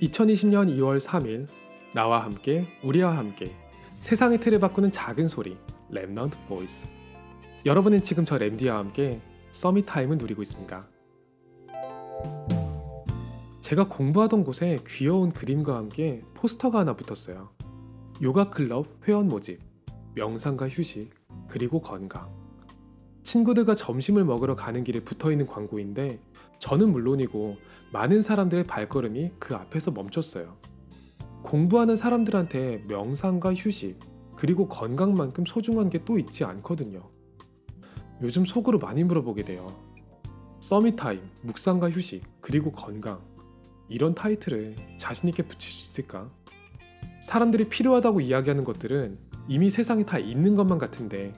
2020년 2월 3일 나와 함께 우리와 함께 세상의 틀을 바꾸는 작은 소리 Remnant Voice 여러분은 지금 저 렘디와 함께 Summit Time을 누리고 있습니다. 제가 공부하던 곳에 귀여운 그림과 함께 포스터가 하나 붙었어요. 요가 클럽 회원 모집, 명상과 휴식, 그리고 건강. 친구들과 점심을 먹으러 가는 길에 붙어 있는 광고인데 저는 물론이고 많은 사람들의 발걸음이 그 앞에서 멈췄어요. 공부하는 사람들한테 명상과 휴식, 그리고 건강만큼 소중한 게 또 있지 않거든요. 요즘 속으로 많이 물어보게 돼요. Summit Time, 묵상과 휴식, 그리고 건강. 이런 타이틀을 자신있게 붙일 수 있을까? 사람들이 필요하다고 이야기하는 것들은 이미 세상에 다 있는 것만 같은데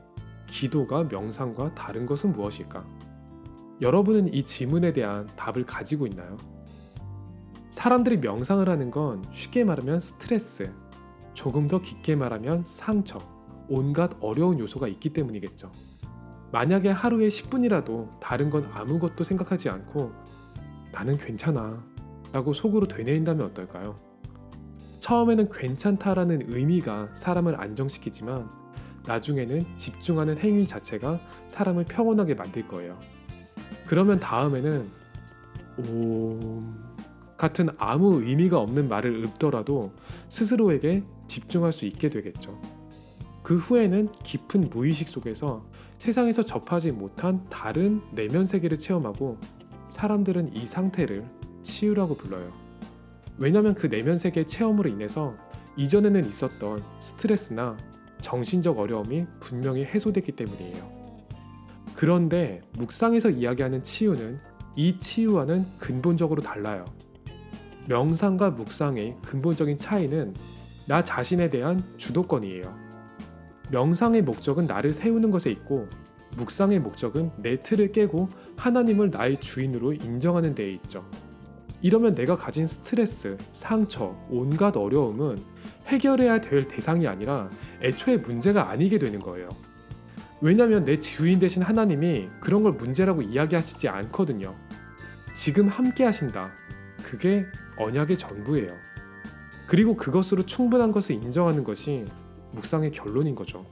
기도가 명상과 다른 것은 무엇일까? 여러분은 이 질문에 대한 답을 가지고 있나요? 사람들이 명상을 하는 건 쉽게 말하면 스트레스, 조금 더 깊게 말하면 상처, 온갖 어려운 요소가 있기 때문이겠죠. 만약에 하루에 10분이라도 다른 건 아무것도 생각하지 않고 나는 괜찮아 라고 속으로 되뇌인다면 어떨까요? 처음에는 괜찮다라는 의미가 사람을 안정시키지만 나중에는 집중하는 행위 자체가 사람을 평온하게 만들 거예요. 그러면 다음에는 옴 같은 아무 의미가 없는 말을 읊더라도 스스로에게 집중할 수 있게 되겠죠. 그 후에는 깊은 무의식 속에서 세상에서 접하지 못한 다른 내면 세계를 체험하고 사람들은 이 상태를 치유라고 불러요. 왜냐하면 그 내면 세계 체험으로 인해서 이전에는 있었던 스트레스나 정신적 어려움이 분명히 해소됐기 때문이에요. 그런데 묵상에서 이야기하는 치유는 이 치유와는 근본적으로 달라요. 명상과 묵상의 근본적인 차이는 나 자신에 대한 주도권이에요. 명상의 목적은 나를 세우는 것에 있고 묵상의 목적은 내 틀을 깨고 하나님을 나의 주인으로 인정하는 데에 있죠. 이러면 내가 가진 스트레스, 상처, 온갖 어려움은 해결해야 될 대상이 아니라 애초에 문제가 아니게 되는 거예요. 왜냐하면 내 주인 대신 하나님이 그런 걸 문제라고 이야기하시지 않거든요. 지금 함께 하신다. 그게 언약의 전부예요. 그리고 그것으로 충분한 것을 인정하는 것이 묵상의 결론인 거죠.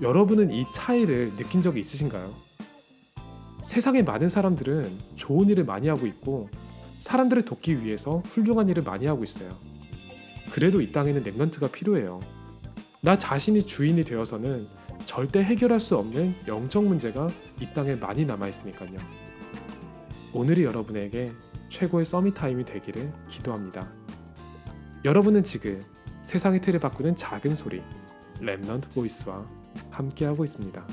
여러분은 이 차이를 느낀 적이 있으신가요? 세상의 많은 사람들은 좋은 일을 많이 하고 있고 사람들을 돕기 위해서 훌륭한 일을 많이 하고 있어요. 그래도 이 땅에는 Remnant가 필요해요. 나 자신이 주인이 되어서는 절대 해결할 수 없는 영적 문제가 이 땅에 많이 남아 있으니까요. 오늘이 여러분에게 최고의 Summit Time이 되기를 기도합니다. 여러분은 지금 세상의 틀을 바꾸는 작은 소리 Remnant Voice와 함께하고 있습니다.